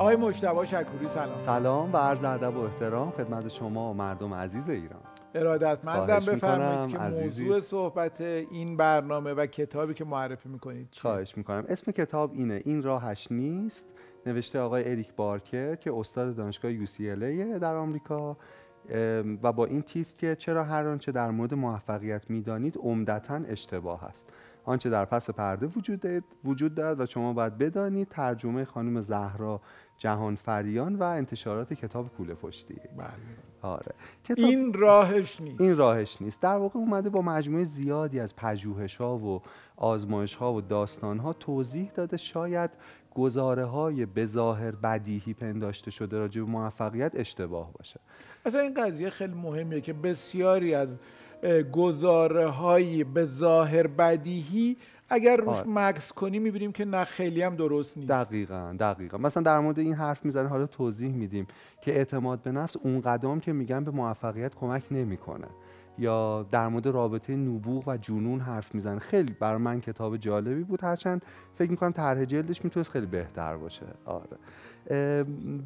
آقای مجتبی شکوری سلام. سلام و عرض ادب و احترام خدمت شما و مردم عزیز ایران. ارادتمندم بفرمایید می‌کنم، که عزیزی. موضوع صحبت این برنامه و کتابی که معرفی می‌کنید چیه؟ خواهش می‌کنم. اسم کتاب اینه این راهش نیست. نوشته آقای اریک بارکر که استاد دانشگاه UCLA در آمریکا و با این تیتر که چرا هر آنچه در مورد موفقیت می‌دانید عمدتا اشتباه است. آنچه در پس پرده وجود دارد, وجود دارد و شما باید بدانید ترجمه خانم زهرا جهان فریان و انتشارات کتاب کوله پشتی. بله. آره. کتاب این راهش نیست. این راهش نیست. در واقع اومده با مجموعه زیادی از پژوهش ها و آزمایش ها و داستان ها توضیح داده. شاید گزاره های بظاهر بدیهی پنداشته شده راجع به موفقیت اشتباه باشه. اصلا این قضیه خیلی مهمیه که بسیاری از گزاره های به ظاهر بدیهی اگر روش آره. مکس کنی می‌بینیم که نه خیلی هم درست نیست. دقیقا دقیقا. مثلا در مورد این حرف می‌زنه حالا توضیح میدیم که اعتماد به نفس اون قدم که میگن به موفقیت کمک نمی‌کنه. یا در مورد رابطه نبوغ و جنون حرف می‌زنه. خیلی برای من کتاب جالبی بود. هرچند فکر می‌کنم طرح جلدش می‌تونست خیلی بهتر باشه. آره.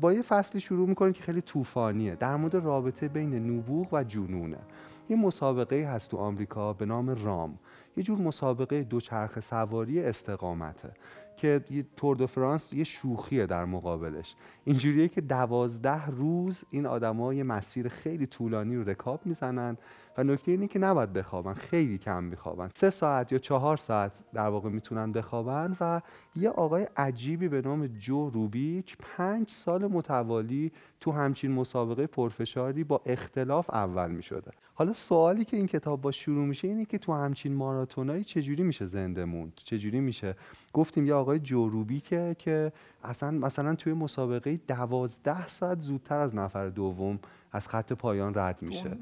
با یه فصلی شروع می‌کنه که خیلی طوفانیه. در مورد رابطه بین نبوغ و جنونه. یه مسابقه هست تو آمریکا به نام رام. یه جور مسابقه دوچرخه سواری استقامته که تور دو فرانس یه شوخیه در مقابلش. اینجوریه که دوازده روز این آدما یه مسیر خیلی طولانی رو رکاب می‌زنن و نکته اینه که نباید بخوابن خیلی کم میخوابن. سه ساعت یا چهار ساعت در واقع می‌تونن بخوابن و یه آقای عجیبی به نام جو روبیک پنج سال متوالی تو همچین مسابقه پرفشاری با اختلاف اول می‌شده. حالا سوالی که این کتاب با شروع میشه اینه که تو همچین ماراتونایی چجوری میشه زنده موند؟ چجوری میشه؟ گفتیم یه آقای جوروبی که که اصلا مثلا توی مسابقه دوازده ساعت زودتر از نفر دوم از خط پایان رد میشه.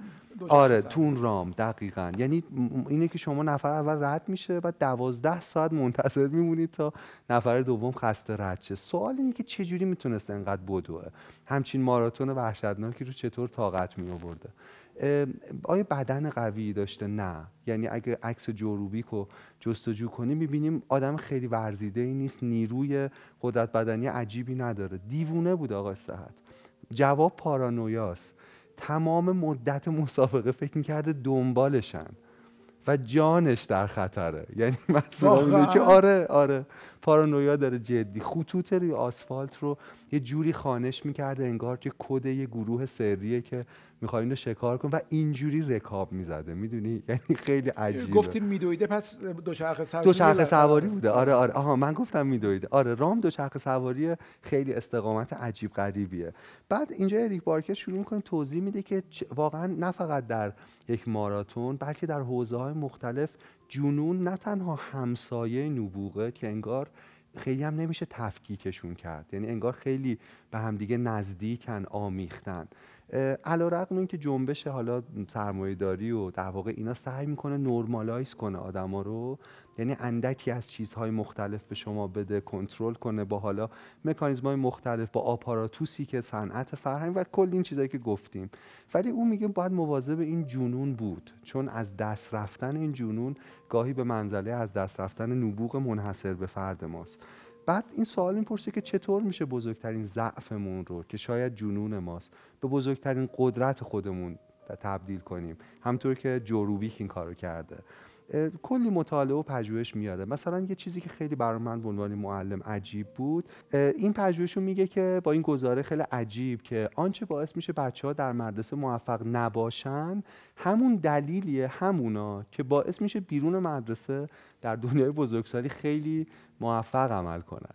آره. تون رام دقیقا. یعنی اینه که شما نفر اول رد میشه و دوازده ساعت منتظر میمونید تا نفر دوم خسته رد شه. سوال اینه که چجوری می‌تونست انقدر بدوه؟ همچین ماراتون وحشتناکی رو چطور طاقت می آورده آیا بدن قوی داشته؟ نه. یعنی اگه عکس جوروبیک رو جستجو کنیم می‌بینیم آدم خیلی ورزیده ای نیست نیروی قدرت بدنی عجیبی نداره. دیوونه بود آقا صحت. جواب پارانویاست. تمام مدت مسابقه فکر می‌کرده دنبالشن و جانش در خطره. یعنی واقعاً؟ که آره آره. پارانویا داره جدی. خطوط روی آسفالت رو یه جوری خانش می‌کرده انگار که کد یه گروه سریه که می‌خواد اینو شکار کن و اینجوری رکاب می‌زده. می‌دونی؟ یعنی خیلی عجیبه. گفتین میدویده پس دوچرخه سواری دوچرخه سواری. بوده. آره آره. آها من گفتم میدویده. آره رام دوچرخه سواری خیلی استقامت عجیب غریبیه. بعد اینجا اریک بارکر شروع می‌کنه توضیح میده که واقعا نه فقط در یک ماراتون بلکه در حوزه های مختلف جنون نه تنها همسایه نبوغه که انگار خیلی هم نمیشه تفکیکشون کرد. یعنی انگار خیلی به همدیگه نزدیکن آمیختن. علا رقم این که جنبش حالا سرمایه داری و در واقع اینا سعی می‌کنه نرمالایز کنه آدما رو یعنی اندکی از چیزهای مختلف به شما بده کنترل کنه با حالا مکانیزم های مختلف با آپاراتوسی که صنعت فرهنگ و کل این چیزهایی که گفتیم. ولی اون میگه باید مواظب این جنون بود. چون از دست رفتن این جنون گاهی به منزله از دست رفتن نبوغ منحصر به فرد ماست. بعد این سوال می‌پرسه که چطور میشه بزرگترین ضعفمون رو که شاید جنون ماست به بزرگترین قدرت خودمون تبدیل کنیم؟ همطور که جوروبیک این کارو کرده. کلی مطالعه و پژوهش میاره. مثلا یه چیزی که خیلی برای من به عنوان معلم عجیب بود این پژوهش میگه که با این گزاره خیلی عجیب که آنچه باعث میشه بچه ها در مدرسه موفق نباشن همون دلیلیه همونا که باعث میشه بیرون مدرسه در دنیای بزرگسالی خیلی موفق عمل کنن.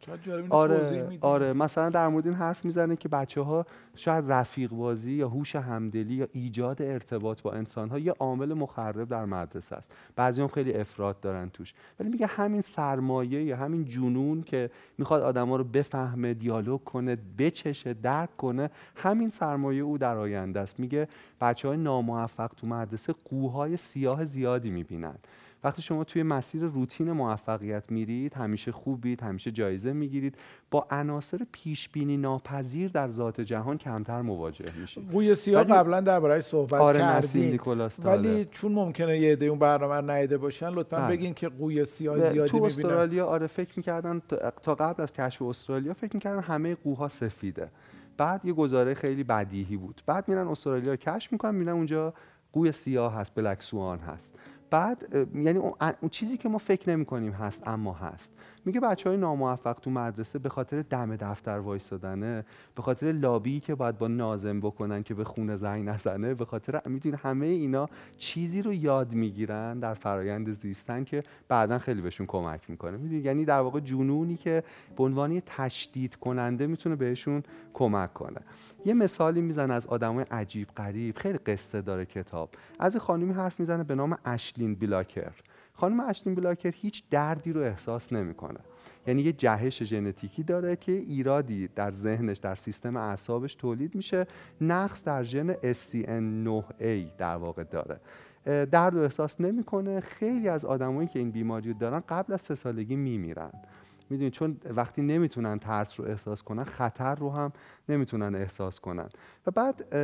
آره. آره مثلا در مورد این حرف می‌زنه که بچه ها شاید رفیق بازی یا هوش همدلی یا ایجاد ارتباط با انسان ها یه عامل مخرب در مدرسه است. بعضی هم خیلی افراد دارن توش. ولی میگه همین سرمایه یا همین جنون که می‌خواد آدما رو بفهمه دیالوگ کنه بچشه درک کنه همین سرمایه او در آینده است. میگه بچه های ناموفق تو مدرسه قوهای سیاه زیادی می‌بینن. وقتی شما توی مسیر روتین موفقیت میرید همیشه خوبید همیشه جایزه می‌گیرید با عناصر پیش بینی ناپذیر در ذات جهان کمتر مواجه میشید. قوی سیاه ولی- قبلا دربارهش صحبت آره کردیم. نیکولاس ولی. چون ممکنه یه عده اون برنامه رو ندیده باشن لطفا بله. بگین که قوی سیاه زیادی تو استرالیا آره فکر می‌کردن تا قبل از کشف استرالیا فکر می‌کردن همه قوها سفیده. بعد یه گزاره خیلی بدیهی بود. بعد میرن استرالیا کشف می‌کنن میرن اونجا قوی سیاه هست بلک سوان هست. بعد یعنی اون چیزی که ما فکر نمی کنیم هست اما هست. میگه بچه های ناموفق تو مدرسه به خاطر دم دفتر وایستادنه به خاطر لابی که باید با نازم بکنن که به خونه زنگ نزنه به خاطر می‌دونی همه اینا چیزی رو یاد می‌گیرن در فرایند زیستن که بعدا خیلی بهشون کمک می‌کنه. می‌دونی؟ یعنی در واقع جنونی که به عنوان تشدید کننده می‌تونه بهشون کمک کنه. یه مثالی می‌زنه از آدمای عجیب غریب خیلی قصه داره کتاب. از یه خانومی حرف می‌زنه به نام اشلین بلاکر خانم اشلین بلاکر هیچ دردی رو احساس نمی‌کنه. یعنی یه جهش ژنتیکی داره که ایرادی در ذهنش در سیستم اعصابش تولید میشه. نقص در ژن SCN9A در واقع داره. درد رو احساس نمی‌کنه. خیلی از آدمایی که این بیماری رو دارن قبل از سه سالگی میمیرن. می‌دونید چون وقتی نمی‌تونن ترس رو احساس کنن خطر رو هم نمی‌تونن احساس کنن. و بعد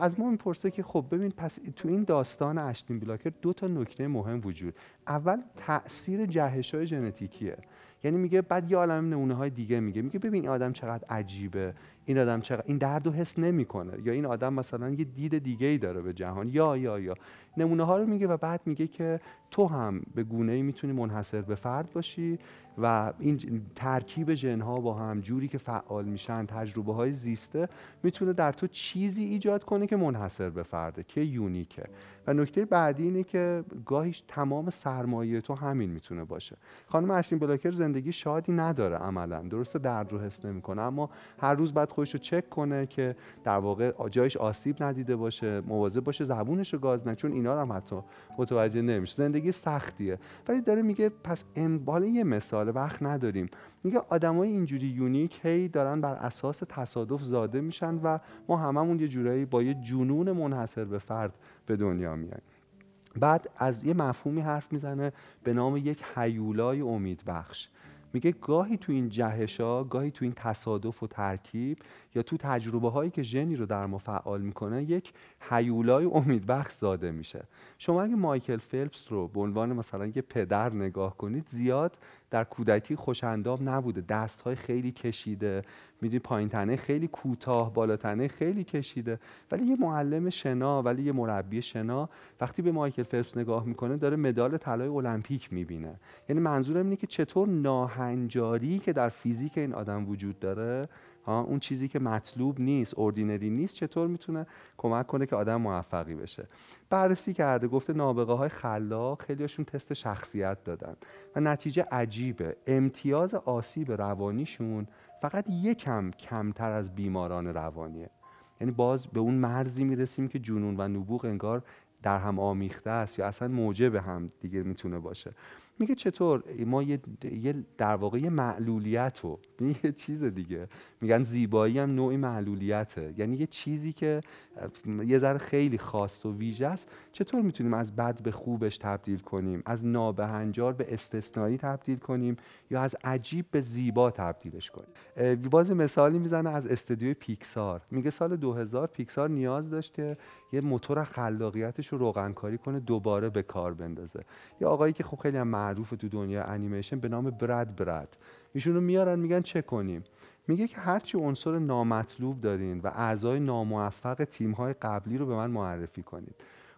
از ما می‌پرسه که خب ببین پس تو این داستان اشتین بلاکر دو تا نکته مهم وجود. اول تاثیر جهش های ژنتیکیه. یعنی میگه بعد یه عالم نمونه های دیگه میگه. میگه ببین این آدم چقدر عجیبه. این آدم چقدر این درد رو حس نمی‌کنه. یا این آدم مثلا یه دید دیگه ای داره به جهان. یا یا یا. نمونه ها رو میگه و بعد میگه که تو هم به گونه ای می‌تونی منحصر به فرد باشی و این ترکیب ژنها با هم جوری که فعال میشن تجربه های زیسته می‌تونه در تو چیزی ایجاد کنه که منحصر به فرده که یونیکه. و نکته بعدی اینه که گاهیش تمام سرمایه تو همین می‌تونه باشه. خانم اشین بلاکر زندگی شادی نداره عملا. درسته درد رو حس نمی‌کنه اما هر روز باید خودش رو چک کنه که در واقع جایش آسیب ندیده باشه مواظب باشه زبونش رو گاز نه چون اینا هم حتی متوجه نمیشه. زندگی سختیه. ولی داره میگه پس ام حالا یه مثال وقت نداریم. میگه آدمای اینجوری یونیک هی دارن بر اساس تصادف زاده میشن و ما هممون یه جورایی با یه جنون منحصر به فرد به دنیا میایم. بعد از یه مفهومی حرف می‌زنه به نام یک حیولای امیدبخش. میگه گاهی تو این جهشا گاهی تو این تصادف و ترکیب یا تو تجربه هایی که ژنی رو در ما فعال می‌کنه یک حیولای امیدبخش زاده میشه. شما اگه مایکل فلپس رو به عنوان مثلا یه پدر نگاه کنید زیاد در کودکی خوشندام نبوده. دست های خیلی کشیده. می‌دونی پایین تنه خیلی کوتاه بالا تنه خیلی کشیده. ولی یه معلم شنا ولی یه مربی شنا وقتی به مایکل فلپس نگاه می‌کنه داره مدال طلای المپیک می‌بینه. یعنی منظورم اینه که چطور ناهنجاری که در فیزیک این آدم وجود داره ها اون چیزی که مطلوب نیست اوردینری نیست چطور می‌تونه کمک کنه که آدم موفقی بشه؟ بررسی کرده گفته نابغه های خلاق خیلیشون تست شخصیت دادن. و نتیجه عجیبه. امتیاز آسیب روانیشون فقط یکم کمتر از بیماران روانیه. یعنی باز به اون مرزی می‌رسیم که جنون و نبوغ انگار در هم آمیخته است یا اصلا موجب هم دیگه می‌تونه باشه. میگه چطور؟ ما یه, در واقع یه معلولیت رو یه چیز دیگه. میگن زیبایی هم نوعی معلولیته. یعنی یه چیزی که یه ذره خیلی خاص و ویژه است. چطور می‌تونیم از بد به خوبش تبدیل کنیم؟ از نابهنجار به استثنایی تبدیل کنیم؟ یا از عجیب به زیبا تبدیلش کنیم؟ باز مثالی می‌زنه از استودیوی پیکسار. میگه سال 2000 پیکسار نیاز داشت که یه موتور خلاقیتش رو روغنکاری کنه دوباره به کار بندازه. یه آقایی که خب خیلی هم معروف تو دنیا انیمیشن به نام برد برد ایشون رو میارن میگن چه کنیم؟ میگه که هرچی عنصر نامطلوب دارین و اعضای ناموفق تیم های قبلی رو به من معرفی کنید.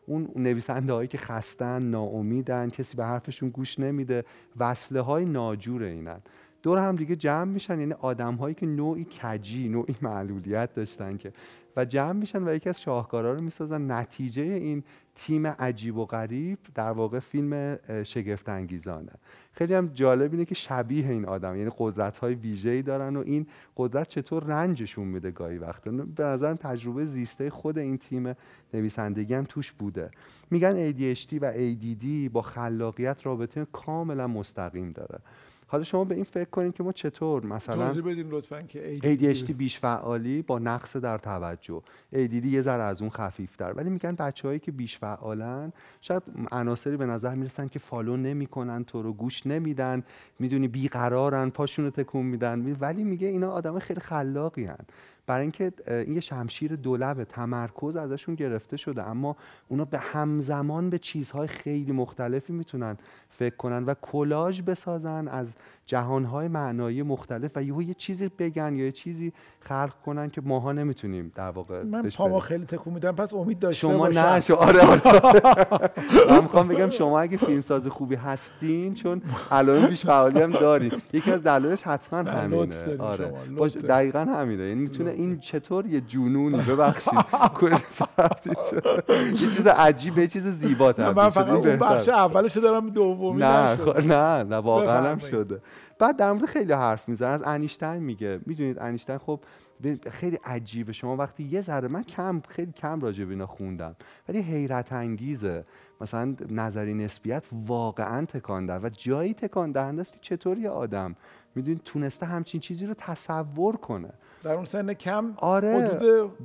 اون نویسنده هایی که خستن ناامیدن کسی به حرفشون گوش نمیده وصله های ناجور اینن. دور هم دیگه جمع میشن یعنی آدم هایی که نوعی کجی نوعی معلولیت داشتن که. و جمع میشن و یکی از شاهکارا رو می‌سازن. نتیجه این تیم عجیب و غریب در واقع فیلم شگفت انگیزانه خیلی هم جالب اینه که شبیه این آدم یعنی قدرت های ویژه‌ای دارن و این قدرت چطور رنجشون میده گاهی وقتا. به نظرم تجربه زیسته خود این تیم نویسندگی هم توش بوده. میگن ADHD و ADD با خلاقیت رابطه کاملا مستقیم داره. حالا شما به این فکر کنید که ما چطور مثلا توضیح بدین لطفا که ADHD بیش فعالی با نقص در توجه. ADD یه ذره از اون خفیفتر. ولی میگن بچههایی که بیش فعالن شاید عناصری به نظر می‌رسن که فالو نمی‌کنن تو رو گوش نمیدن می‌دونی بیقرارن پاشون رو تکون میدن. ولی میگه اینا آدم خیلی خلاقی هن. برای اینکه این یه شمشیر دولبه تمرکز ازشون گرفته شده. اما اونا به همزمان به چیزهای خیلی مختلفی می‌تونن فکر کنن و کلاژ بسازن از جهانهای معنایی مختلف و یه چیزی بگن یا یه چیزی خلق کنن که ماها نمی‌تونیم در واقع من پاما خیلی تکون میدم. پس امید داشته شما. نه شما آره آره. من می‌خوام بگم شما اگه فیلمساز خوبی هستین چون الان بیش فعالی هم دارین. یکی از دلایلش حتما همینه. آره. دقیقا همینه. یعنی می‌تونه این چطور یه جنونی ببخشید. یه چیز عجیب یه چیز زیبا تبدیل من فقط اون بخش اولش دارم دومی نه نه نه واقعا هم شده. بعد در مورد خیلی حرف می‌زنه از انیشتین میگه. می‌دونید انیشتین خب خیلی عجیبه. شما وقتی یه ذره من کم خیلی کم راجع به اینا خوندم. ولی حیرت انگیزه. مثلا نظری نسبیت واقعا تکان و جایی تکان دهنده است که چطور یه آدم می‌دونید تونسته همچین چیزی رو تصور کنه. در اون سن کم آره.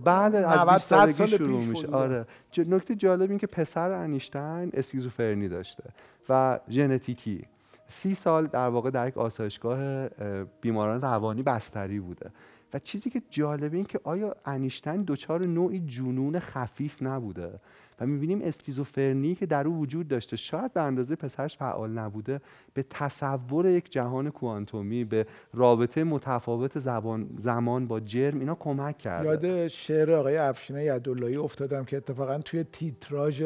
بله از 20 سال شروع میشه. آره. نکته جالب این که پسر انیشتین اسکیزوفرنی داشته و ژنتیکی. سی سال در واقع در یک آسایشگاه بیماران روانی بستری بوده. چیزی که جالبه این که آیا انیشتین دچار نوعی جنون خفیف نبوده و می‌بینیم اسکیزوفرنی که در او وجود داشته شاید به اندازه پسرش فعال نبوده به تصور یک جهان کوانتومی به رابطه متفاوت زبان زمان با جرم اینا کمک کرده. یاد شعر آقای افشین یداللهی افتادم که اتفاقا توی تیتراژ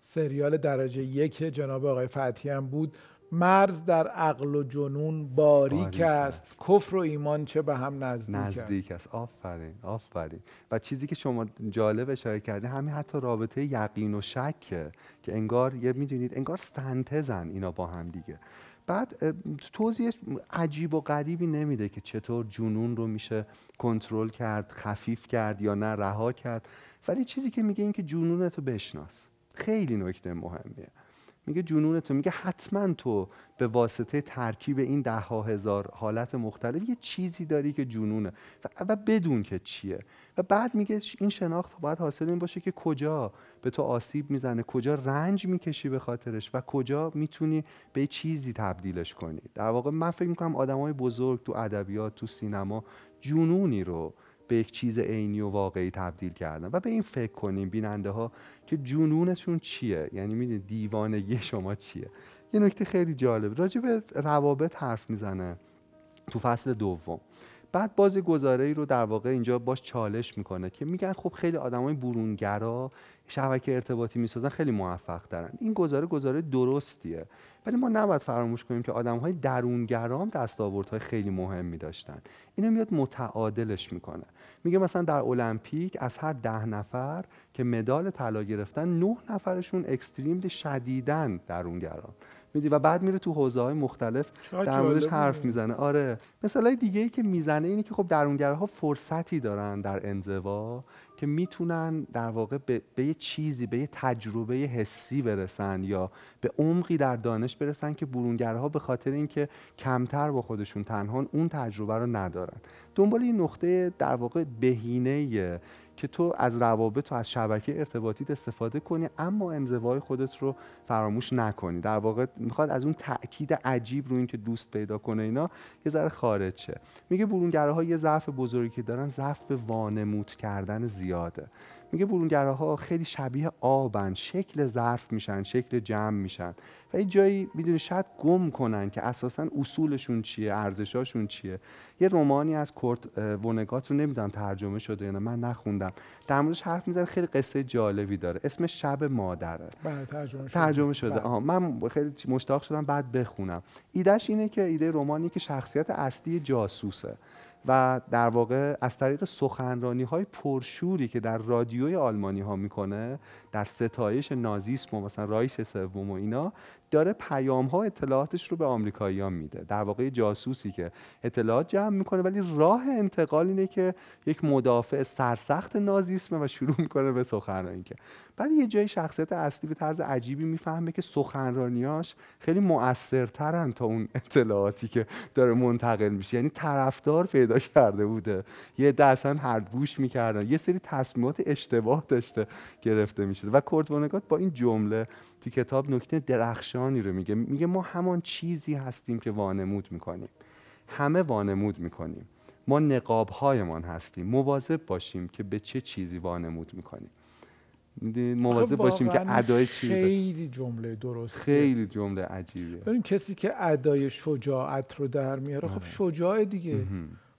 سریال درجه یک جناب آقای فتحی هم بود. مرز در عقل و جنون باریک است. کفر و ایمان چه به هم نزدیک, نزدیک است. آفرین آفرین. و چیزی که شما جالب اشاره کردی همین حتی رابطه یقین و شک که انگار یه می‌دونید انگار سنتزن اینا با هم دیگه. بعد توضیح عجیب و غریبی نمیده که چطور جنون رو میشه کنترل کرد خفیف کرد یا نه رها کرد. ولی چیزی که میگه این که جنونتو بشناس. خیلی نکته مهمیه. میگه جنون تو. میگه حتما تو به واسطه ترکیب این ده ها هزار حالت مختلف یه چیزی داری که جنونه. و بدون که چیه. و بعد میگه این شناخت باید حاصل این باشه که کجا به تو آسیب می‌زنه کجا رنج می‌کشی به خاطرش و کجا می‌تونی به چیزی تبدیلش کنی. در واقع من فکر می‌کنم آدمای بزرگ تو ادبیات تو سینما جنونی رو به یک چیز عینی و واقعی تبدیل کردن. و به این فکر کنیم بیننده ها که جنونتون چیه؟ یعنی می‌دونید دیوانگی شما چیه؟ یه نکته خیلی جالب. راجع به روابط حرف می‌زنه تو فصل دوم. بعد باز گزاره ای رو در واقع اینجا باش چالش می‌کنه که میگن خب خیلی آدمای برونگرا شبکه ارتباطی می‌سازن خیلی موفق دارن این گزاره گزاره درستیه. ولی ما نباید فراموش کنیم که آدم های درونگرام دستاوردهای خیلی مهمی داشتن. اینو میاد متعادلش می‌کنه. میگه مثلا در المپیک از هر ده نفر که مدال طلا گرفتن نه نفرشون اکستریم شدیدن درونگرام میدی و بعد میره تو حوزه های مختلف در موردش حرف می‌زنه. آره. مثلا دیگه ای که می‌زنه اینه که خب درونگرها فرصتی دارن در انزوا که می‌تونن در واقع به،, به یه چیزی به یه تجربه حسی برسن یا به عمقی در دانش برسن که برونگرها به خاطر اینکه کمتر با خودشون تنها اون تجربه رو ندارن. دنبال این نقطه در واقع بهینه که تو از روابط و از شبکه ارتباطیت استفاده کنی اما انزوای خودت رو فراموش نکنی. در واقع می‌خواد از اون تاکید عجیب رو اینکه دوست پیدا کنه اینا یه ذره خارج شه. میگه برونگراها یه ضعف بزرگی که دارن ضعف به وانمود کردن زیاده. میگه برونگراها خیلی شبیه آبن شکل ظرف میشن شکل جمع میشن. و یه جایی می‌دونی شاید گم کنن که اساسا اصولشون چیه ارزشاشون چیه. یه رومانی از کورت ونگات رو نمی‌دونم ترجمه شده یا نه من نخوندم. در موردش حرف می‌زنه خیلی قصه جالبی داره. اسم شب مادره. بله ترجمه شده, ترجمه شده. بله. آها من خیلی مشتاق شدم بعد بخونم. ایدهش اینه که ایده رومانی که شخصیت اصلی جاسوسه. و در واقع از طریق سخنرانی های پرشوری که در رادیوی آلمانی ها می‌کنه در ستایش نازیسم و مثلا رایش سوم و اینا داره پیام ها اطلاعاتش رو به آمریکاییان میده. در واقع جاسوسی که اطلاعات جمع می‌کنه ولی راه انتقال اینه که یک مدافع سرسخت نازیسمه و شروع می‌کنه به سخنرانی که. بعد یه جای شخصیت اصلی به طرز عجیبی می‌فهمه که سخنرانیاش خیلی مؤثرترن تا اون اطلاعاتی که داره منتقل میشه. یعنی طرفدار پیدا کرده بوده. یه اصلا هر گوش می‌کردن. یه سری تصمیمات اشتباه داشته گرفته می‌شده و کورت با این جمله تو کتاب نکته درخشانی رو میگه. میگه ما همان چیزی هستیم که وانمود می‌کنیم. همه وانمود می‌کنیم. ما نقاب هایمان هستیم. مواظب باشیم که به چه چیزی وانمود می‌کنیم. مواظب باشیم که ادای چی خیلی جمله درست خیلی جمله عجیبه ببین کسی که ادای شجاعت رو در میاره خب آره. شجاع دیگه.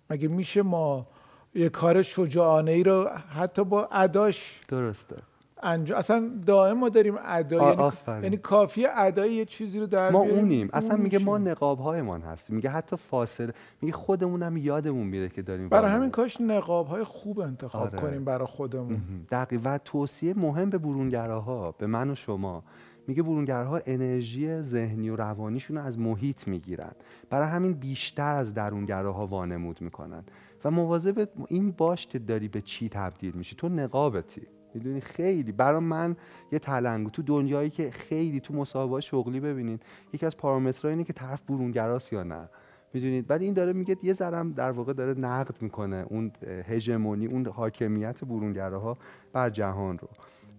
مگه میشه ما یه کار شجاعانه ای رو حتی با اداش درسته. انجام اصلا دائم ما داریم ادا یعنی, یعنی کافی ادای یه چیزی رو در ما اونیم. اصلا میگه ما نقاب هایمان هستیم. میگه حتی فاصله. میگه خودمون هم یادمون میره که داریم برای همین کاش نقاب های خوب انتخاب آره. کنیم برای خودمون. دقیق و توصیه مهم به برونگراها به من و شما. میگه برونگرها انرژی ذهنی و روانیشون رو از محیط می‌گیرن. برای همین بیشتر از درونگراها وانمود می‌کنن. و مواظب این باش که داری به چی تبدیل میشی. تو نقابتی. می‌دونی؟ خیلی. برای من یه تلنگو. تو دنیایی که خیلی تو مسابقات شغلی ببینید یکی از پارامترها اینه که طرف برونگراست یا نه. می‌دونید؟ ولی این داره میگه یه ذرم در واقع داره نقد می‌کنه اون هژمونی اون حاکمیت برونگراها بر جهان رو.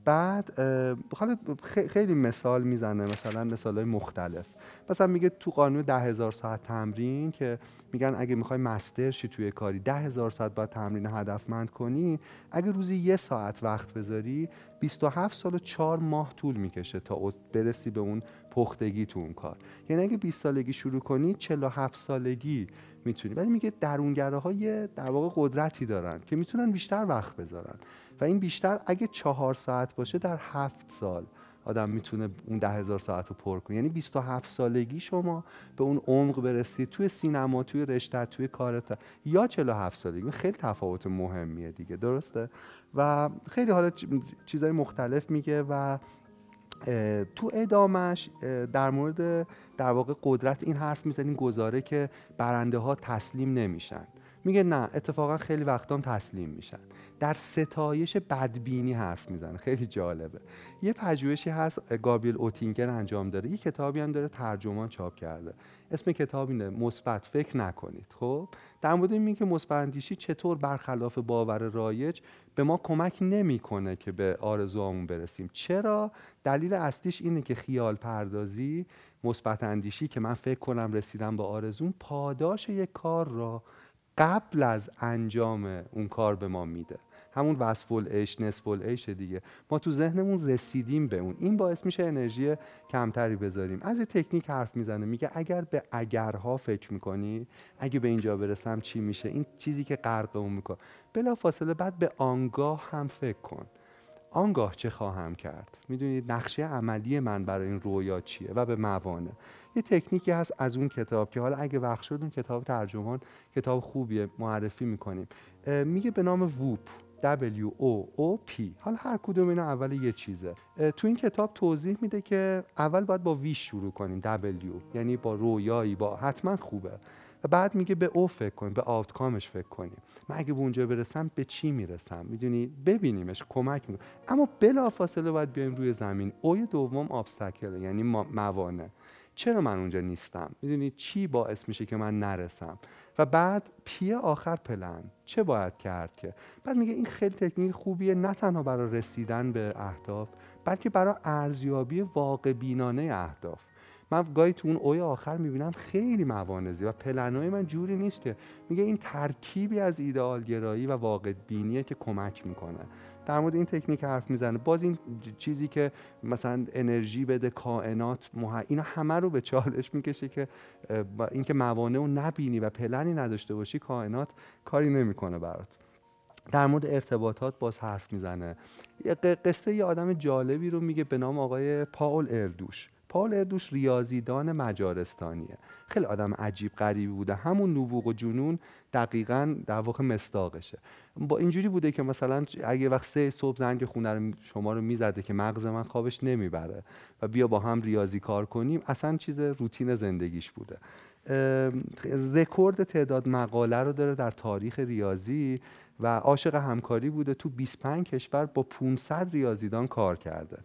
بعد حالا خیلی مثال می‌زنه مثلا مثال های مختلف. مثلا میگه تو قانون ده هزار ساعت تمرین که میگن اگه می‌خوای مستر شی توی کاری ده هزار ساعت باید تمرین هدفمند کنی اگه روزی یه ساعت وقت بذاری 27 سال و 4 ماه طول می‌کشه تا برسی به اون پختگی تو اون کار. یعنی اگه 20 سالگی شروع کنی 47 سالگی می‌تونی. ولی میگه درونگره های در واقع قدرتی دارن که می‌تونن بیشتر وقت بذارن. و این بیشتر اگه چهار ساعت باشه در هفت سال آدم می‌تونه اون ده هزار ساعت رو پر کنه. یعنی 27 سالگی شما به اون عمق برسید توی سینما توی رشته توی کارت یا 47 سالگی. خیلی تفاوت مهمیه دیگه. درسته؟ و خیلی حالا چیزهای مختلف میگه و تو ادامش در مورد در واقع قدرت این حرف می‌زنیم گزاره که برنده ها تسلیم نمیشن. میگه نه اتفاقا خیلی وقتام تسلیم میشن. در ستایش بدبینی حرف می‌زنه. خیلی جالبه. یه پژوهشی هست گابریل اوتینگر انجام داره. یه کتابی هم داره ترجمان چاپ کرده. اسم کتاب اینه مثبت فکر نکنید. خب؟ در مورد این که مثبت اندیشی چطور برخلاف باور رایج به ما کمک نمی‌کنه که به آرزوامون برسیم. چرا؟ دلیل اصلیش اینه که خیال پردازی مثبت اندیشی که من فکر کنم رسیدم به آرزوم پاداش یک کار را قبل از انجام اون کار به ما میده. همون وصف العیش نصف العیش دیگه. ما تو ذهنمون رسیدیم به اون. این باعث میشه انرژی کمتری بذاریم. از یه تکنیک حرف می‌زنه میگه اگر به اگرها فکر می‌کنی اگه به اینجا برسم چی میشه؟ این چیزی که غرق اون می‌کنه. بلا فاصله بعد به آنگاه هم فکر کن. آنگاه چه خواهم کرد؟ می‌دونید نقشه عملی من برای این رویا چیه و به موانع. یه تکنیکی هست از اون کتاب که حالا اگه وقت شد اون کتاب ترجمان کتاب خوبیه معرفی می‌کنیم. میگه به نام ووپ W O O P حالا هر کدوم اینا اول یه چیزه. تو این کتاب توضیح میده که اول باید با وی شروع کنیم W یعنی با رویایی با حتما خوبه. و بعد میگه به او فکر کنیم به آوتکامش فکر کنیم. من اگه به اونجا برسم به چی می‌رسم؟ می‌دونی؟ ببینیمش کمک می‌کنه اما بلا فاصله باید بیایم روی زمین. اوی دوم آبستکل یعنی موانع. چرا من اونجا نیستم؟ می‌دونی چی باعث میشه که من نرسم؟ و بعد پی آخر پلن. چه باید کرد که؟ بعد میگه این خیلی تکنیک خوبیه نه تنها برای رسیدن به اهداف بلکه برای ارزیابی واقع بینانه اهداف. من گاهی تو اون اوی آخر می‌بینم خیلی موانزی و پلنای من جوری نیست که. میگه این ترکیبی از ایدئالگرایی و واقع بینیه که کمک می‌کنه. در مورد این تکنیک حرف می‌زنه. باز این چیزی که مثلا انرژی بده کائنات مح... اینا همه رو به چالش می‌کشه که اینکه موانع رو نبینی و پلنی نداشته باشی کائنات کاری نمی‌کنه برات. در مورد ارتباطات باز حرف می‌زنه. یه قصه یه آدم جالبی رو میگه به نام آقای پاول اردوش. پال اردوش ریاضیدان مجارستانیه. خیلی آدم عجیب غریبی بوده. همون نبوغ و جنون دقیقا در واقع مستاقشه با اینجوری بوده که مثلا اگه وقت سه صبح زنگ خونه رو شما رو می‌زده که مغز من خوابش نمی‌بره و بیا با هم ریاضی کار کنیم اصلا چیز روتین زندگیش بوده. رکورد تعداد مقاله رو داره در تاریخ ریاضی و عاشق همکاری بوده. تو 25 کشور با 500 ریاضیدان کار کرده.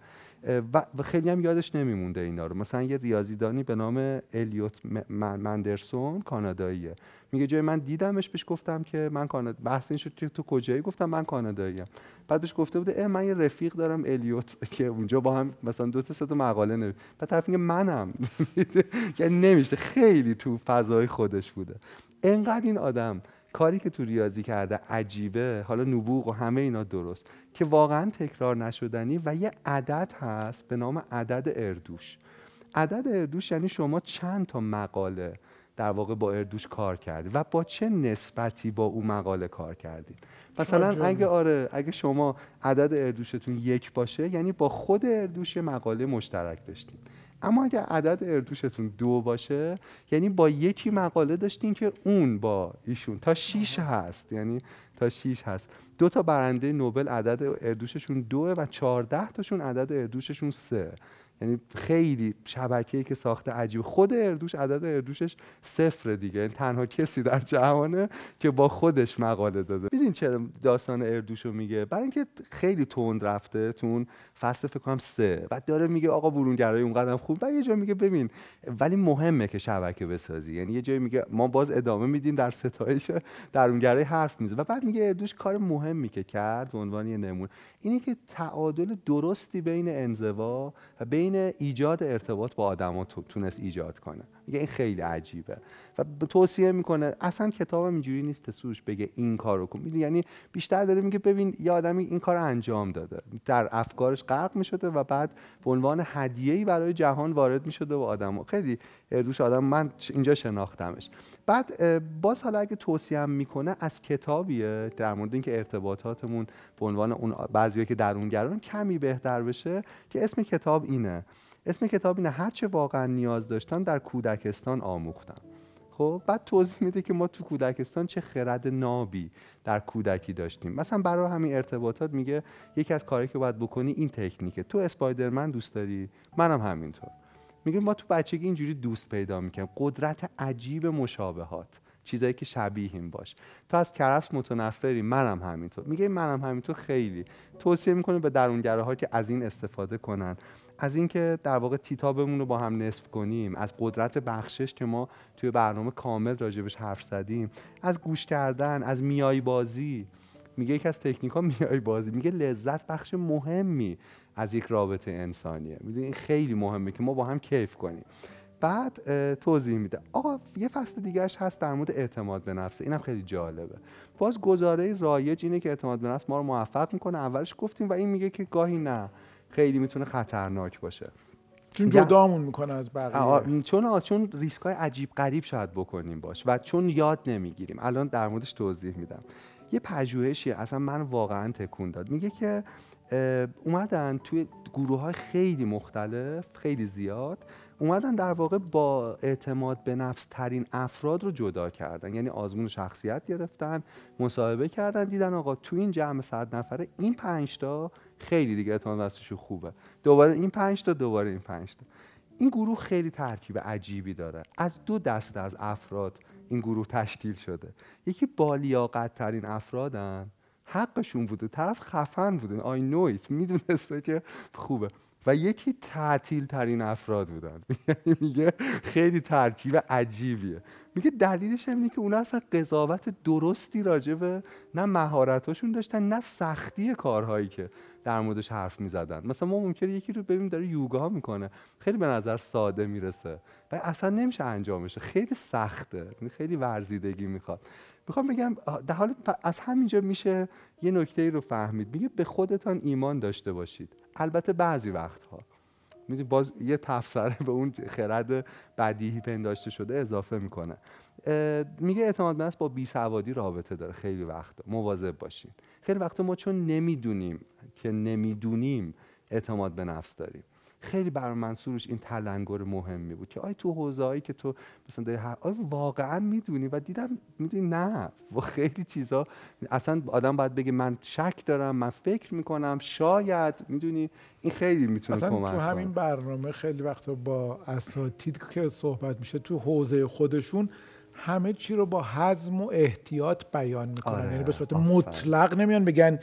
و خیلی هم یادش نمیمونده اینا رو. مثلا یه ریاضیدانی به نام الیوت مندرسون کاناداییه. میگه جای من دیدمش بهش گفتم که من کانادا بحث این شد تو کجایی؟ گفتم من کاناداییم. بعدش گفته بوده اه من یه رفیق دارم الیوت که اونجا با هم مثلا دو تا سه تا مقاله نوشت. بعد طرف میگه منم. یعنی نمیشه. خیلی تو فضای خودش بوده. انقدر این آدم کاری که تو ریاضی کرده عجیبه حالا نبوغ و همه اینا درست که واقعا تکرار نشدنی و یه عدد هست به نام عدد اردوش. عدد اردوش یعنی شما چند تا مقاله در واقع با اردوش کار کردید و با چه نسبتی با اون مقاله کار کردید؟ مثلا اگه آره اگه شما عدد اردوشتون یک باشه یعنی با خود اردوش مقاله مشترک داشتید. اما اگر عدد اردوشتون دو باشه یعنی با یکی مقاله داشتین که اون با ایشون. تا شیش هست یعنی تا شیش هست. دو تا برنده نوبل عدد اردوششون دوه و چهارده تاشون عدد اردوششون سه. یعنی خیلی شبکه‌ای که ساخته عجیب خود اردوش عدد اردوشش صفر دیگه. یعنی تنها کسی در جهانه که با خودش مقاله داده. ببین چرا داستان اردوشو میگه؟ برای اینکه خیلی تند رفته تون فصل فکر کنم سه. و داره میگه آقا برونگرای اونقدر خوب. و یه جا میگه ببین ولی مهمه که شبکه بسازی. یعنی یه جایی میگه ما باز ادامه میدیم در ستایش درونگرای حرف میزه و بعد میگه اردوش کار مهمی که کرد به عنوان یه نمونه اینی که تعادل درستی بین انزوا و بین ایجاد ارتباط با آدما تونست ایجاد کنه. میگه این خیلی عجیبه. و توصیه می‌کنه. اصلا کتاب اینجوری نیست سوش بگه این کارو کن. یعنی بیشتر داره میگه ببین یه آدمی این کار انجام داده. در افکارش غرق می‌شده و بعد به عنوان هدیه‌ای برای جهان وارد می‌شده و آدم خیلی روش آدم من اینجا شناختمش. بعد باز حالا اگه توصیه می‌کنه از کتابیه در مورد اینکه ارتباطاتمون به عنوان اون بعضیایی که درونگران کمی بهتر بشه که اسم کتاب اینه. اسم کتاب اینه هرچه واقعا نیاز داشتن در کودکستان آموختم خب بعد توضیح میده که ما تو کودکستان چه خرد نابی در کودکی داشتیم. مثلا برای همین ارتباطات میگه یکی از کارهایی که باید بکنی این تکنیکه. تو اسپایدرمن دوست داری؟ منم همینطور. میگه ما تو بچگی اینجوری دوست پیدا می‌کنیم. قدرت عجیب مشابهات چیزایی که شبیهیم باش. تو از کرفس متنفری منم همینطور. میگه منم همینطور خیلی. توصیه می‌کنه به درونگره ها که از این استفاده کنن. از اینکه در واقع تیتابمون رو با هم نصف کنیم از قدرت بخشش که ما توی برنامه کامل راجبش حرف زدیم از گوش کردن از میای بازی میگه یکی از تکنیک ها میای بازی میگه لذت بخش مهمی از یک رابطه انسانیه. می‌دونی این خیلی مهمه که ما با هم کیف کنیم. بعد توضیح میده. آقا یه فصل دیگهش هست در مورد اعتماد به نفسه اینم خیلی جالبه. باز گزاره رایج اینه که اعتماد به نفس ما رو موفق می‌کنه. اولش گفتیم و این میگه که گاهی نه. خیلی می‌تونه خطرناک باشه. چون جدامون می‌کنه از بقیه. چون چون ریسک های عجیب غریب شاید بکنیم باش و چون یاد نمی‌گیریم. الان در موردش توضیح میدم. یه پژوهشی اصلا من واقعا تکون داد. میگه که اومدن توی گروه های خیلی مختلف خیلی زیاد اومدن در واقع با اعتماد به نفس ترین افراد رو جدا کردن. یعنی آزمون شخصیت گرفتن مصاحبه کردن دیدن آقا تو این جمع صد نفره این پنج تا خیلی دیگه اعتماد به خوبه. دوباره این پنج تا دوباره این پنج تا. این گروه خیلی ترکیب عجیبی داره. از دو دسته از افراد این گروه تشکیل شده. یکی بالیاقت ترین افرادن. حقشون بوده. طرف خفن بوده. آی نویت می‌دونسته که خوبه. و یکی تعطیل ترین افراد بودن. یعنی میگه خیلی ترکیب عجیبیه. میگه دلیلش اینه که اونا اصلا قضاوت درستی راجبه نه مهارتاشون داشتن نه سختی کارهایی که در موردش حرف می‌زدن. مثلا ما ممکنه یکی رو ببینیم داره یوگا می‌کنه. خیلی به نظر ساده می‌رسه. و اصلا نمیشه انجامشه خیلی سخته. یعنی خیلی ورزیدگی می‌خواد. می‌خوام بگم در حال از همینجا میشه یه نکته ای رو فهمید. میگه به خودتان ایمان داشته باشید. البته بعضی وقتها. می‌دونی باز یه تفسره به اون خرد بدیهی پنداشته شده اضافه می‌کنه. میگه اعتماد به با بی سوادی رابطه داره. خیلی وقت مواظب باشین. خیلی وقت ما چون نمی‌دونیم که نمی‌دونیم اعتماد به نفس داریم. خیلی برای من سروش این تلنگر مهمی بود که آیا تو حوزه‌ای که تو مثلا داری هر آیا واقعا می‌دونی و دیدم می‌دونی نه. و خیلی چیزا اصلا آدم باید بگه من شک دارم من فکر می‌کنم شاید می‌دونی؟ این خیلی می‌تونه اصلا کمک تو همین کنه برنامه خیلی وقتا با اساتید که صحبت میشه تو حوزه خودشون همه چی رو با حزم و احتیاط بیان می‌کنن. آره، یعنی به صورت. مطلق نمیان بگن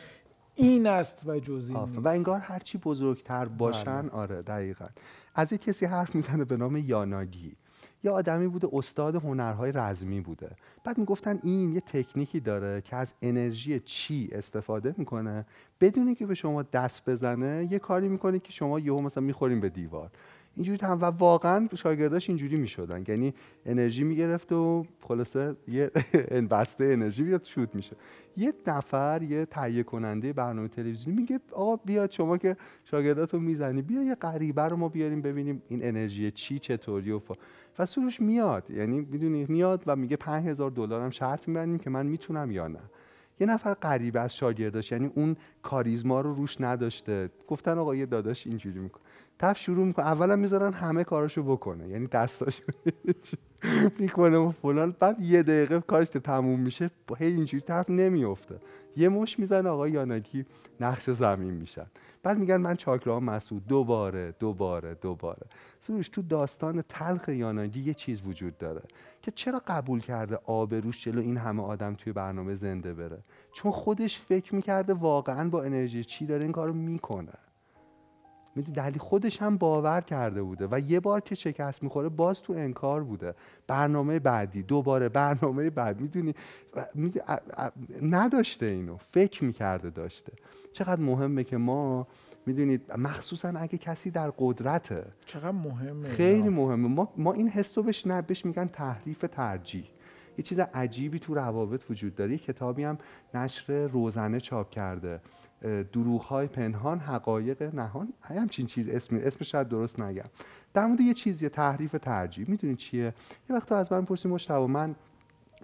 این است و جز این و انگار هرچی بزرگتر باشن بله. آره دقیقا. از یک کسی حرف می‌زنه به نام یاناگی. یه آدمی بوده استاد هنرهای رزمی بوده. بعد می‌گفتن این یه تکنیکی داره که از انرژی چی استفاده می‌کنه. بدونی که به شما دست بزنه یه کاری می‌کنه که شما یهو مثلا می‌خوریم به دیوار. اینجوری هم و واقعا شاگرداش اینجوری می‌شدن. یعنی انرژی می‌گرفت و خلاصه یه بسته انرژی بیاد شوت میشه. یه نفر یه تهیه کننده برنامه تلویزیونی میگه آقا بیاد شما که شاگرداتو می‌زنی بیا یه غریبه رو ما بیاریم ببینیم این انرژی چی چطوری و فا. و سروش میاد. یعنی می‌دونی میاد و میگه 5000 دلار هم شرط میبندیم که من می‌تونم یا نه. یه نفر غریبه از شاگرداش یعنی اون کاریزما رو روش نداشته. گفتن آقا یه داداش اینجوری می‌کنه. طرف شروع می‌کنه. اولا می‌ذارن همه کاراشو بکنه. یعنی دستاشو می‌کنه و فلان. بعد یه دقیقه کارش که تموم میشه هی اینجوری طرف نمیفته یه مش می‌زنه آقا یانگی نقش زمین میشن. بعد میگن من چاکرا مسعود. دوباره دوباره دوباره. سروش تو داستان تلخ یانگی یه چیز وجود داره که چرا قبول کرده آبروش جلو این همه آدم توی برنامه زنده بره؟ چون خودش فکر می‌کرده واقعا با انرژی چی داره این کارو می‌کنه. می‌دونی دلیل خودش هم باور کرده بوده و یه بار که شکست می‌خوره باز تو انکار بوده. برنامه بعدی دوباره برنامه بعد. می‌دونی؟ نداشته اینو. فکر می‌کرده داشته. چقدر مهمه که ما می‌دونید مخصوصا اگه کسی در قدرته. چقدر مهمه خیلی. مهمه. ما, ما این حس رو بهش بهش میگن تحریف ترجیح. یه چیز عجیبی تو روابط وجود داره. یه کتابی هم نشر روزنه چاپ کرده. دروغ های پنهان حقایق نهان همچین چیز اسم اسمش شاید درست نگم. در مورد یه چیزی تحریف ترجیح. می‌دونی چیه؟ یه وقت از من پرسی مشتبه من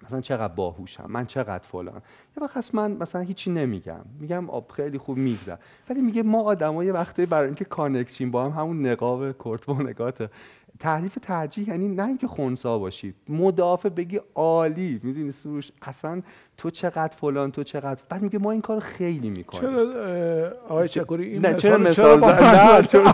مثلا چقدر باهوشم؟ من چقدر فلان یه وقت هست من مثلا هیچی نمیگم. میگم آب خیلی خوب میگذر ولی میگه ما آدما یه وقتی برای اینکه کانکشین با هم همون نقاب کرت نگاته تعریف ترجیح یعنی نه اینکه خونسا باشی. مدافع بگی عالی. می‌دونی سروش؟ اصلا تو چقدر فلان تو چقدر بعد میگه ما این کار خیلی می‌کنیم. چرا آقای چکوری این نه چرا مثال نه؟ چون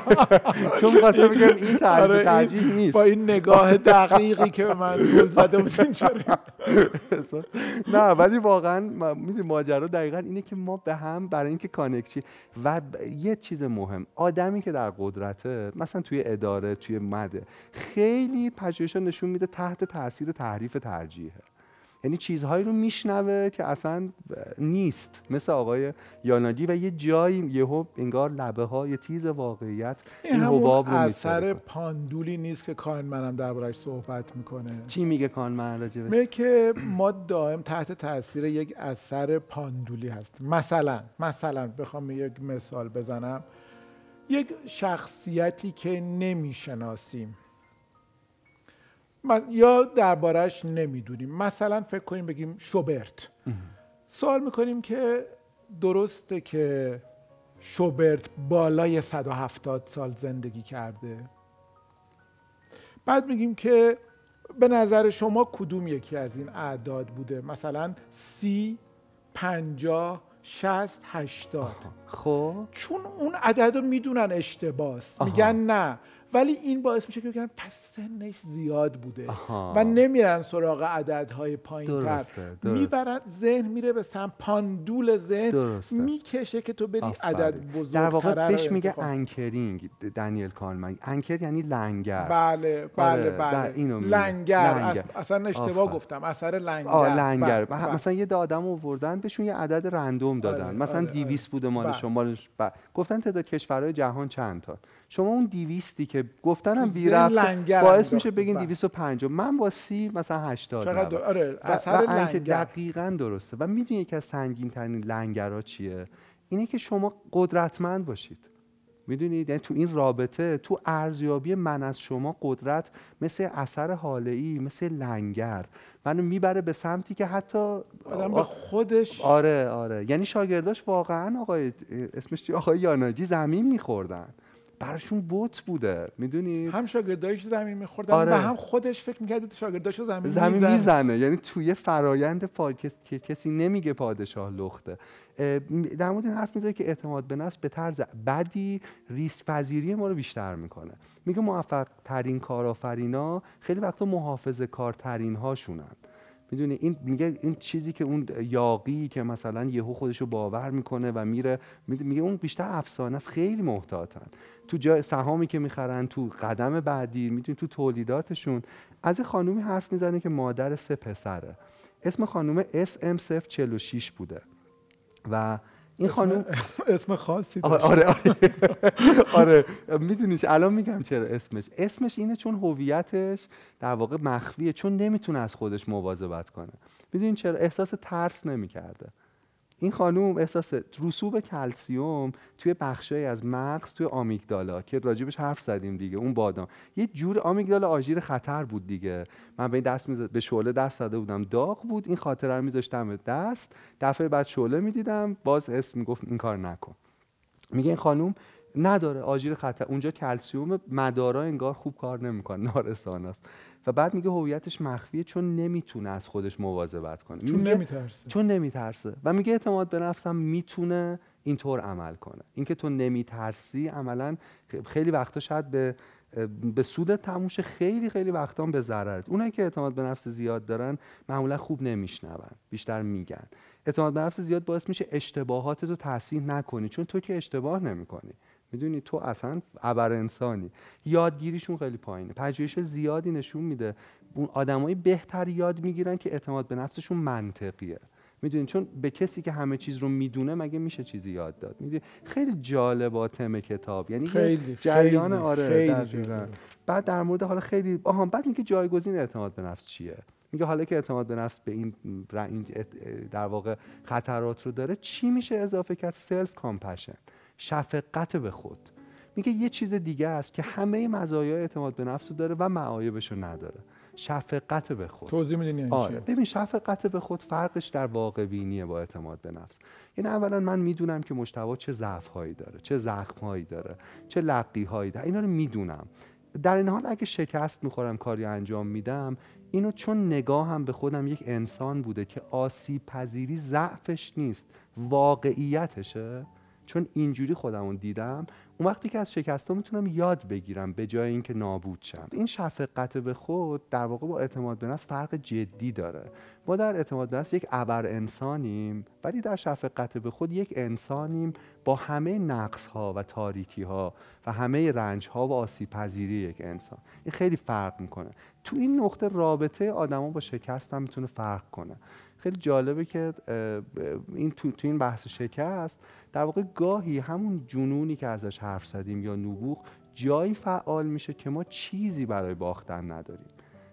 چون می‌خواستم بگم این تعریف آره، ترجیح نیست. با این نگاه دقیقی که به من گل زده بود اینجوری نه ولی واقعا می‌دونی ماجرا دقیقا اینه که ما به هم برای اینکه کانکشی و یه چیز مهم آدمی که در قدرته مثلا توی اداره توی مده خیلی پژوهش‌ها نشون میده تحت تاثیر تحریف ترجیحه. یعنی چیزهایی رو میشنوه که اصلا نیست. مثل آقای یاناگی و یه جایی یهو انگار لبه های تیز واقعیت این حباب رو اثر. پاندولی نیست که کاهن منم دربارش صحبت می‌کنه. چی میگه کانمن راجبش میگه که ما دائم تحت تاثیر یک اثر پاندولی هست مثلا مثلا بخوام یک مثال بزنم. یک شخصیتی که نمی‌شناسیم. یا دربارش نمی‌دونیم. مثلا فکر کنیم بگیم شوبرت. سوال می‌کنیم که درسته که شوبرت بالای 170 سال زندگی کرده. بعد میگیم که به نظر شما کدوم یکی از این اعداد بوده؟ مثلا سی پنجاه شست هشتاد. خب. چون اون عدد رو می‌دونن اشتباس. میگن نه. ولی این باعث میشه که بگن پس سنش زیاد بوده آها. و نمیرن سراغ عددهای پایین تر. می‌برن ذهن میره به سمت پاندول ذهن. می‌کشه که تو بری آفرین. عدد در بزرگتره واقع بهش میگه انکرینگ دنیل کالمن انکر یعنی لنگر بله بله آره، بله در اینو. لنگر, لنگر. اص- اصلا اشتباه آفرین. گفتم اثر لنگر آه لنگر بله، بله. مثلا یه ده آدم آوردن بهشون یه عدد رندوم دادن آره، مثلا آره، 200 بوده مال بله. شما مالش ب- گفتن تعداد کشورهای جهان چند تا شما اون 200 که گفتن هم تو بی باعث. میشه بگین بله. 250 من با سی مثلا 80 چقدر. آره اثر لنگر. دقیقا درسته. و می‌دونی یکی از سنگین ترین لنگرها چیه؟ اینه که شما قدرتمند باشید. می‌دونید یعنی تو این رابطه تو ارزیابی من از شما قدرت مثل اثر حاله ای مثل لنگر. منو می‌بره به سمتی که حتی آدم به خودش آره آره. یعنی شاگرداش واقعا آقای اسمش چیه؟ آقای یاناجی زمین میخوردن. براشون بوت بوده. می‌دونی؟ هم شاگردایش زمین میخوردن آره. و هم خودش فکر می‌کرد شاگرداشو زمین, زمین می‌زنه. می‌زنه. یعنی توی فرایند پا... کس- که کسی نمیگه پادشاه لخته. در مورد این حرف می‌زنه که اعتماد به نفس به طرز بدی ریسک پذیری ما رو بیشتر می‌کنه. میگه موفق ترین کارآفرینا خیلی وقتا محافظه کارترین هاشونن می‌دونی؟ این میگه این چیزی که اون یاقی که مثلا یهو خودش رو باور می‌کنه و میره میگه اون بیشتر افسانه است خیلی محتاطن. تو جای سهامی که می‌خرن تو قدم بعدی می‌دونی؟ تو تولیداتشون. از یه خانومی حرف می‌زنه که مادر سه پسره. اسم خانوم SM046 بوده. و این خانوم؟ اسم خاصی آره داشت. آره آره, آره. می‌دونی الان میگم چرا اسمش. اسمش اینه چون هویتش در واقع مخفیه چون نمی‌تونه از خودش مواظبت کنه. می‌دونین چرا؟ احساس ترس نمی‌کرده. این خانوم احساس رسوب کلسیوم توی بخشایی از مغز توی آمیگدالا که راجبش حرف زدیم دیگه اون بادام. یه جور آمیگدالا آژیر خطر بود دیگه. من به این دست به شعله دست داده بودم. داغ بود. این خاطره رو میذاشتم به دست. دفعه بعد شعله می‌دیدم. باز اسم می‌گفت این کار نکن. میگه این خانوم نداره. آژیر خطر. اونجا کلسیوم مدارا انگار خوب کار نمی‌کنه. نارسان است و بعد میگه هویتش مخفیه چون نمی‌تونه از خودش مواظبت کنه. چون نمیترسه. چون نمیترسه. و میگه اعتماد به نفسم می‌تونه اینطور عمل کنه. اینکه تو نمیترسی عملا خیلی وقتا شاید به به سود تموشه خیلی خیلی وقتا به ضررت. اونایی که اعتماد به نفس زیاد دارن معمولا خوب نمیشنون بیشتر میگن. اعتماد به نفس زیاد باعث میشه اشتباهات رو تصحیح نکنی چون تو که اشتباه نمی‌کنی. می‌دونی تو اصلا ابر انسانی. یادگیریشون خیلی پایینه. پژوهش زیادی نشون میده. اون آدمایی بهتر یاد می‌گیرن که اعتماد به نفسشون منطقیه. می‌دونی؟ چون به کسی که همه چیز رو می‌دونه مگه میشه چیزی یاد داد. می‌دونی؟ خیلی جالبه تم کتاب. یعنی خیلی جریان خیلی، آره خیلی. بعد در مورد حالا خیلی آها بعد میگه جایگزین اعتماد به نفس چیه؟ میگه حالا که اعتماد به نفس به این در واقع خطرات رو داره چی میشه اضافه کرد؟ self-compassion شفقت به خود. میگه یه چیز دیگه است که همه مزایای اعتماد به نفس رو داره و معایبش رو نداره. شفقت به خود. توضیح می‌دونی یعنی آره؟ ببین شفقت به خود فرقش در واقع اینه با اعتماد به نفس. یعنی اولا من می‌دونم که مجتبی چه ضعف هایی داره چه زخم هایی داره چه لقی هایی داره. اینا رو می‌دونم. در این حال اگه شکست می‌خورم کاری انجام میدم اینو چون نگاهم به خودم یک انسان بوده که آسیب پذیری ضعفش نیست واقعیتشه چون اینجوری خودمون دیدم اون وقتی که از شکست می‌تونم یاد بگیرم به جای اینکه نابود شم. این شفقت به خود در واقع با اعتماد به نفس فرق جدی داره. ما در اعتماد به نفس یک ابر انسانیم ولی در شفقت به خود یک انسانیم با همه نقص ها و تاریکی ها و همه رنج ها و آسیب پذیری یک انسان. این خیلی فرق می‌کنه. تو این نقطه رابطه آدما با شکست هم می‌تونه فرق کنه. خیلی جالبه که این تو, تو این بحث شکست در واقع گاهی همون جنونی که ازش حرف زدیم یا نبوغ جایی فعال میشه که ما چیزی برای باختن نداریم.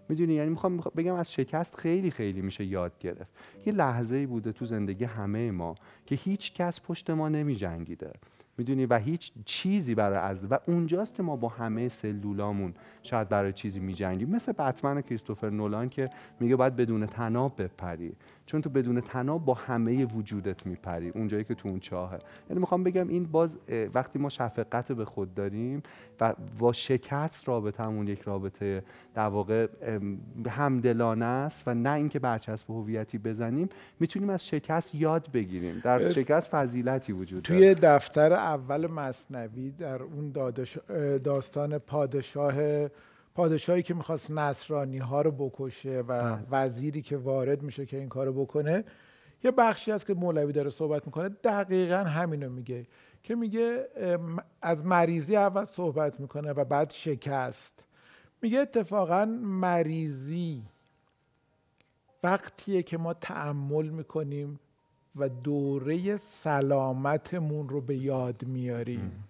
می‌دونی؟ یعنی می‌خوام بگم از شکست خیلی خیلی میشه یاد گرفت. یه لحظه ای بوده تو زندگی همه ما که هیچ کس پشت ما نمی جنگیده می‌دونی؟ و هیچ چیزی برای از و اونجاست که ما با همه سلولامون شاید برای چیزی میجنگیم. مثل بتمن کریستوفر نولان که میگه باید بدون تناب بپری. چون تو بدون تناب با همه وجودت میپری اونجایی که تو اون چاهه. یعنی می‌خوام بگم این باز وقتی ما شفقت به خود داریم و با شکست رابطمون یک رابطه در واقع همدلانه است و نه اینکه برچسب هویتی بزنیم می‌تونیم از شکست یاد بگیریم. در شکست فضیلتی وجود داره. توی دفتر اول مصنوی در اون داستان پادشاه پادشاهی که می‌خواست نصرانی ها رو بکشه و. وزیری که وارد میشه که این کارو بکنه یه بخشی هست که مولوی داره صحبت می‌کنه دقیقا همینو میگه که میگه از مریضی اول صحبت می‌کنه و بعد شکست. میگه اتفاقا مریضی وقتیه که ما تعمل می‌کنیم و دوره سلامتمون رو به یاد میاریم.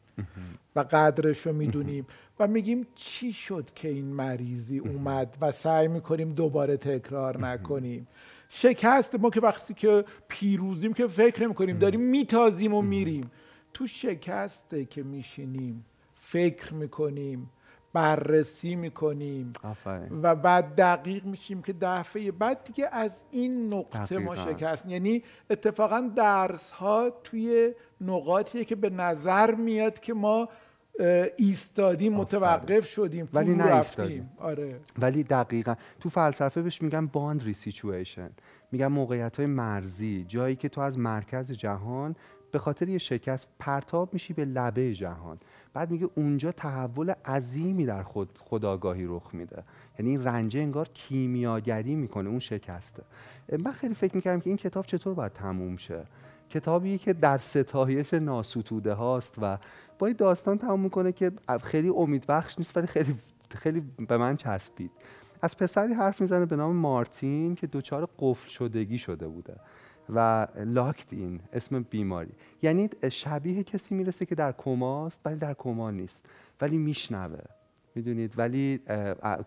و قدرش رو می‌دونیم. و میگیم چی شد که این مریضی اومد و سعی می‌کنیم دوباره تکرار نکنیم؟ شکست ما که وقتی که پیروزیم که فکر نمی‌کنیم داریم میتازیم و میریم. تو شکسته که میشینیم فکر می‌کنیم بررسی می‌کنیم. آفرین. و بعد دقیق میشیم که دفعه بعد دیگه از این نقطه ما دقیقاً. شکست. یعنی اتفاقا درس ها توی نقاطیه که به نظر میاد که ما ایستادیم متوقف شدیم ولی نه ایستادیم. آره. ولی دقیقا. تو فلسفه بهش میگن باندری سیچویشن میگن موقعیت های مرزی جایی که تو از مرکز جهان به خاطر یه شکست پرتاب میشی به لبه جهان. بعد میگه اونجا تحول عظیمی در خود خداگاهی رخ میده. یعنی این رنجه انگار کیمیاگری می‌کنه اون شکسته. من خیلی فکر می‌کردم که این کتاب چطور باید تموم شه. کتابی که در ستایش ناسوتوده هاست و با این داستان تموم می‌کنه که خیلی امیدبخش نیست ولی خیلی خیلی به من چسبید. از پسری حرف می‌زنه به نام مارتین که دچار قفل شدگی شده بوده. و لاکت این اسم بیماری. یعنی شبیه کسی می‌رسه که در کماست ولی در کما نیست. ولی میشنوه. می‌دونید؟ ولی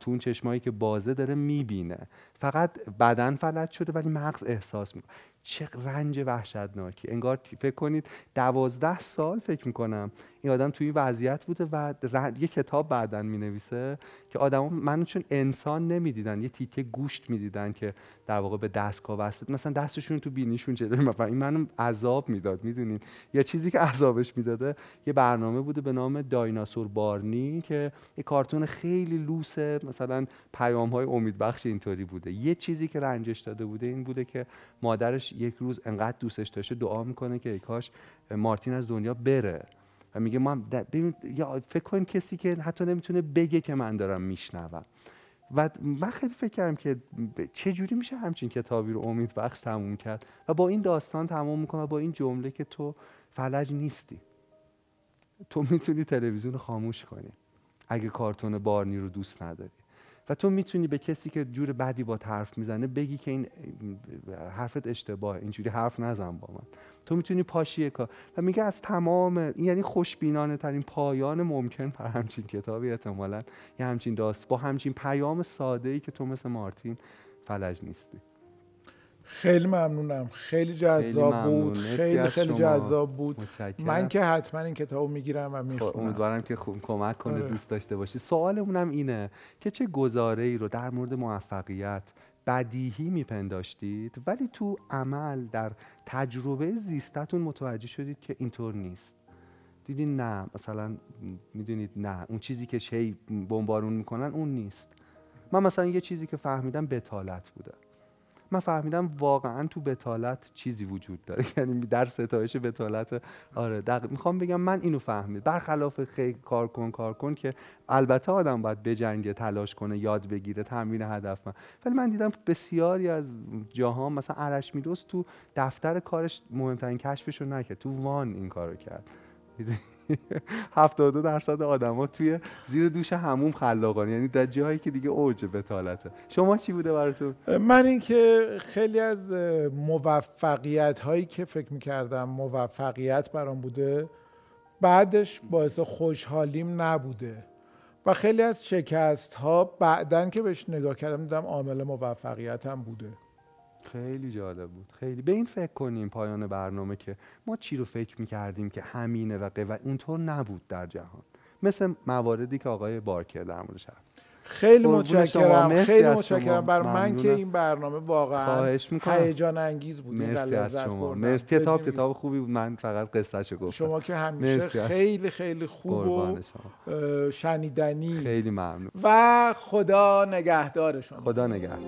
تو اون چشمایی که بازه داره می‌بینه. فقط بدن فلج شده ولی مغز احساس می‌کنه چه رنج وحشتناکی. انگار فکر کنید دوازده سال فکر می‌کنم این آدم توی این وضعیت بوده و یه کتاب بعدا می‌نویسه که آدما منو چون انسان نمی‌دیدن یه تیکه گوشت می‌دیدن که در واقع به دستگاه وصل مثلا دستشون تو بینیشون جلوی و این منو عذاب می‌داد می‌دونین؟ یا چیزی که عذابش می‌داده یه برنامه بوده به نام دایناسور بارنی که یه کارتون خیلی لوسه مثلا پیام های امیدبخش اینطوری بوده. یه چیزی که رنجش داده بوده این بوده که مادرش یک روز انقدر دوستش داشته دعا می‌کنه که ای کاش مارتین از دنیا بره. و میگه د- ببین یا فکر کن کسی که حتی نمی‌تونه بگه که من دارم میشنوم. و من خیلی فکر کردم که چه جوری میشه همچین کتابی رو امید بخش تموم کرد و با این داستان تموم می‌کنه با این جمله که تو فلج نیستی. تو می‌تونی تلویزیون خاموش کنی اگه کارتون بارنی رو دوست نداری. و تو می‌تونی به کسی که جور بدی با حرف می‌زنه بگی که این حرفت اشتباهه اینجوری حرف نزن با من. تو می‌تونی پاشی کار. و میگه از تمام این یعنی خوشبینانه ترین پایان ممکن بر همچین کتابی احتمالا یه همچین داست با همچین پیام ساده ای که تو مثل مارتین فلج نیستی. خیلی ممنونم. خیلی جذاب. بود. خیلی خیلی. جذاب بود. متشکرم. من که حتما این کتابو می‌گیرم و خب، می‌خونم. امیدوارم که خوب کمک کنه آره. دوست داشته باشی. سوالمونم اینه که چه گزاره ای رو در مورد موفقیت بدیهی میپنداشتید ولی تو عمل در تجربه زیستتون متوجه شدید که اینطور نیست. دیدین نه مثلا می‌دونید نه. اون چیزی که شی بمبارون می‌کنن اون نیست. من مثلا یه چیزی که فهمیدم بتالت بوده. من فهمیدم واقعا تو بتالت چیزی وجود داره. یعنی در ستایش بتالت آره دق... می‌خوام بگم من اینو فهمید برخلاف خیلی کار کن کار کن که البته آدم باید بجنگه تلاش کنه یاد بگیره تمرین هدف من. ولی من دیدم بسیاری از جاهان مثلا ارش میدوست تو دفتر کارش مهمترین کشفش رو نکرد. تو وان این کارو کرد. 72 درصد آدما توی زیر دوش هموم خلاقان یعنی در جایی که دیگه اوج بتالته. شما چی بوده براتون؟ من اینکه خیلی از موفقیت هایی که فکر می‌کردم موفقیت برام بوده بعدش باعث خوشحالیم نبوده. و خیلی از شکست ها بعدن که بهش نگاه کردم دیدم عامل موفقیت هم بوده. خیلی جالب بود. خیلی. به این فکر کنیم پایان برنامه که ما چی رو فکر می‌کردیم که همینه و قو... اونطور نبود در جهان. مثل مواردی که آقای بارکر در موردش حرف خیلی. متشکرم. خیلی. متشکرم. بر من که. این برنامه واقعا هیجان انگیز بود. مرسی از شما. مرسی. کتاب کتاب خوبی بود. من فقط قصهشو گفتم. شما که همیشه مرسی خیلی خیلی خوب و شنیدنی. خیلی ممنون. و خدا نگهدار شما. خدا نگهدار.